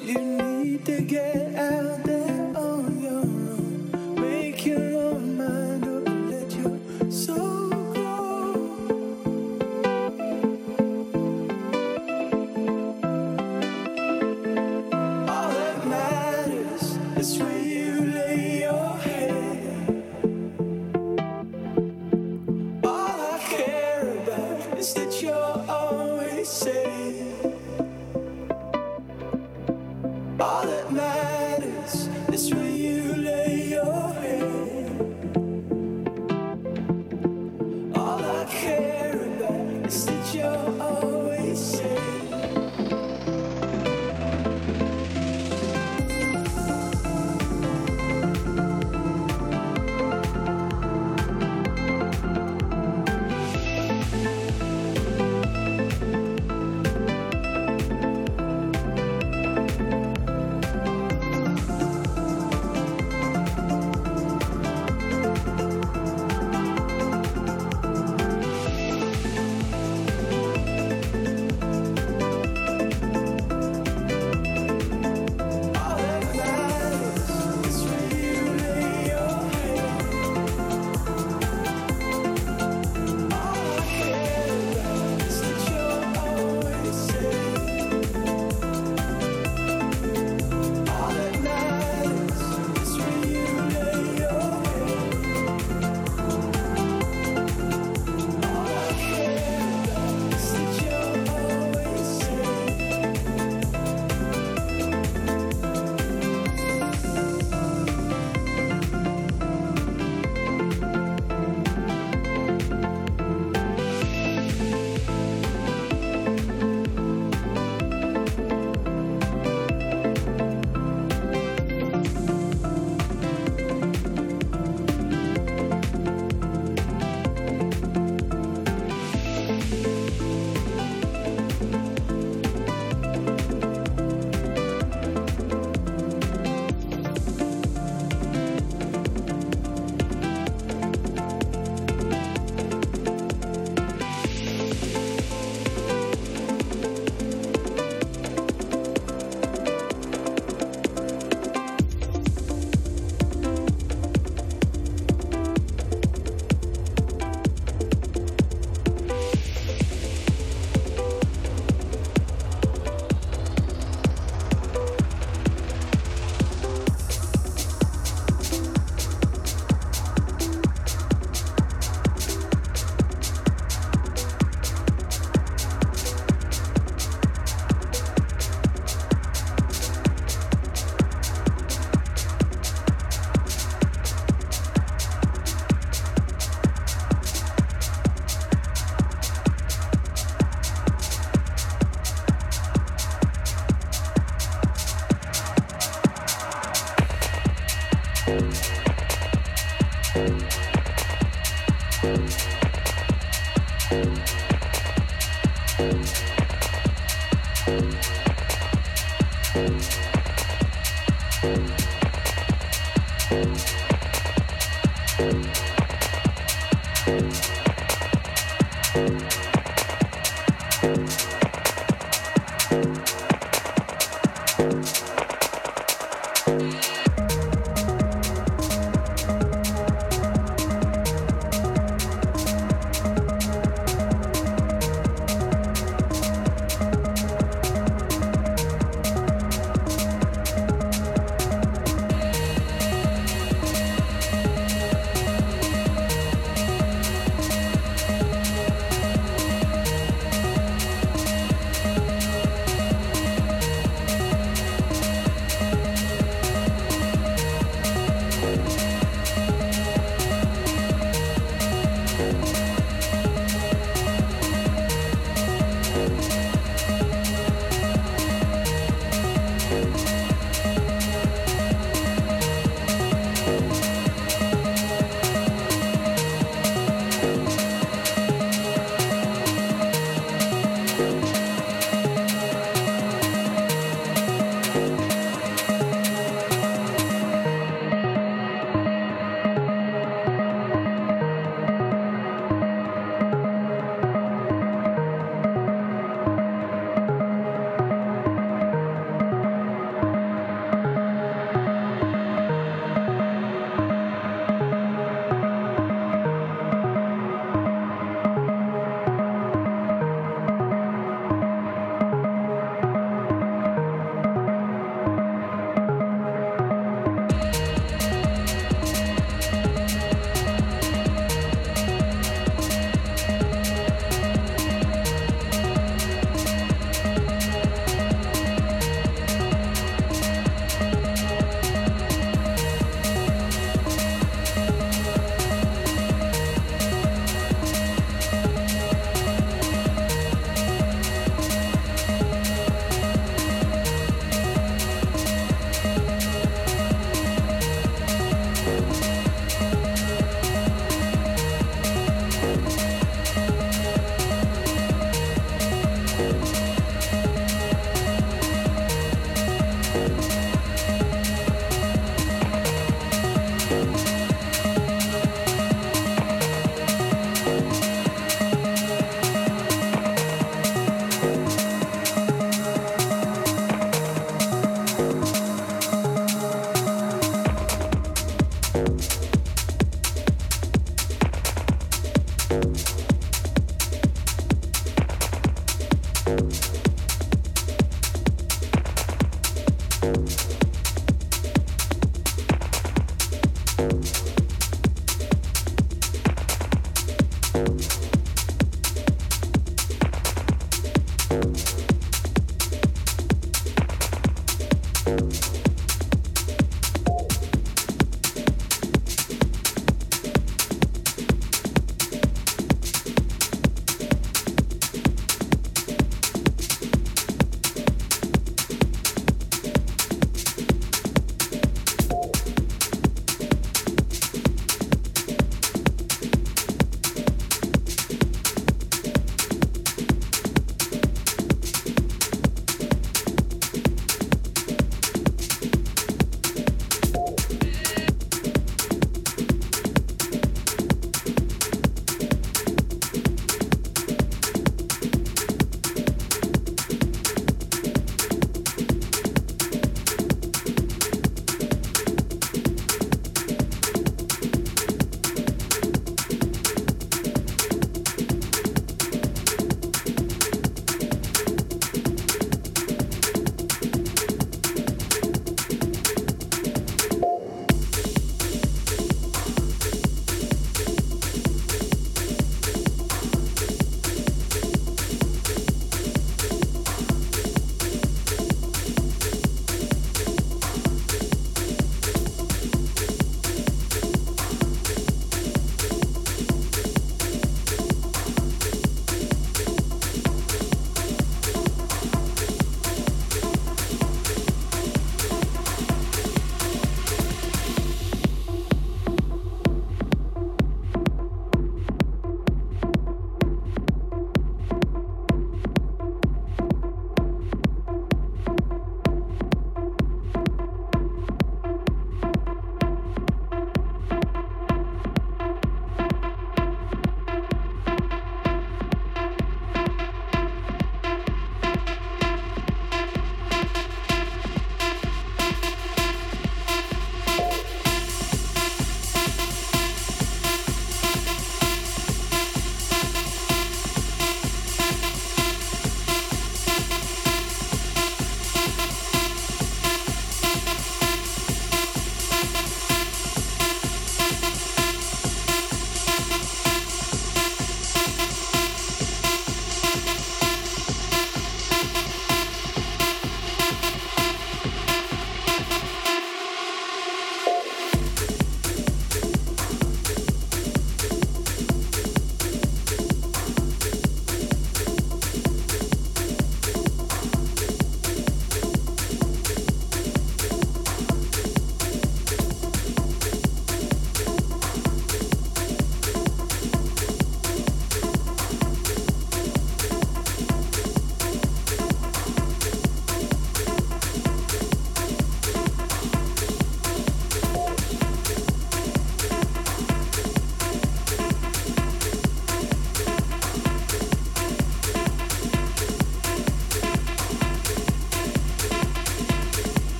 you need to get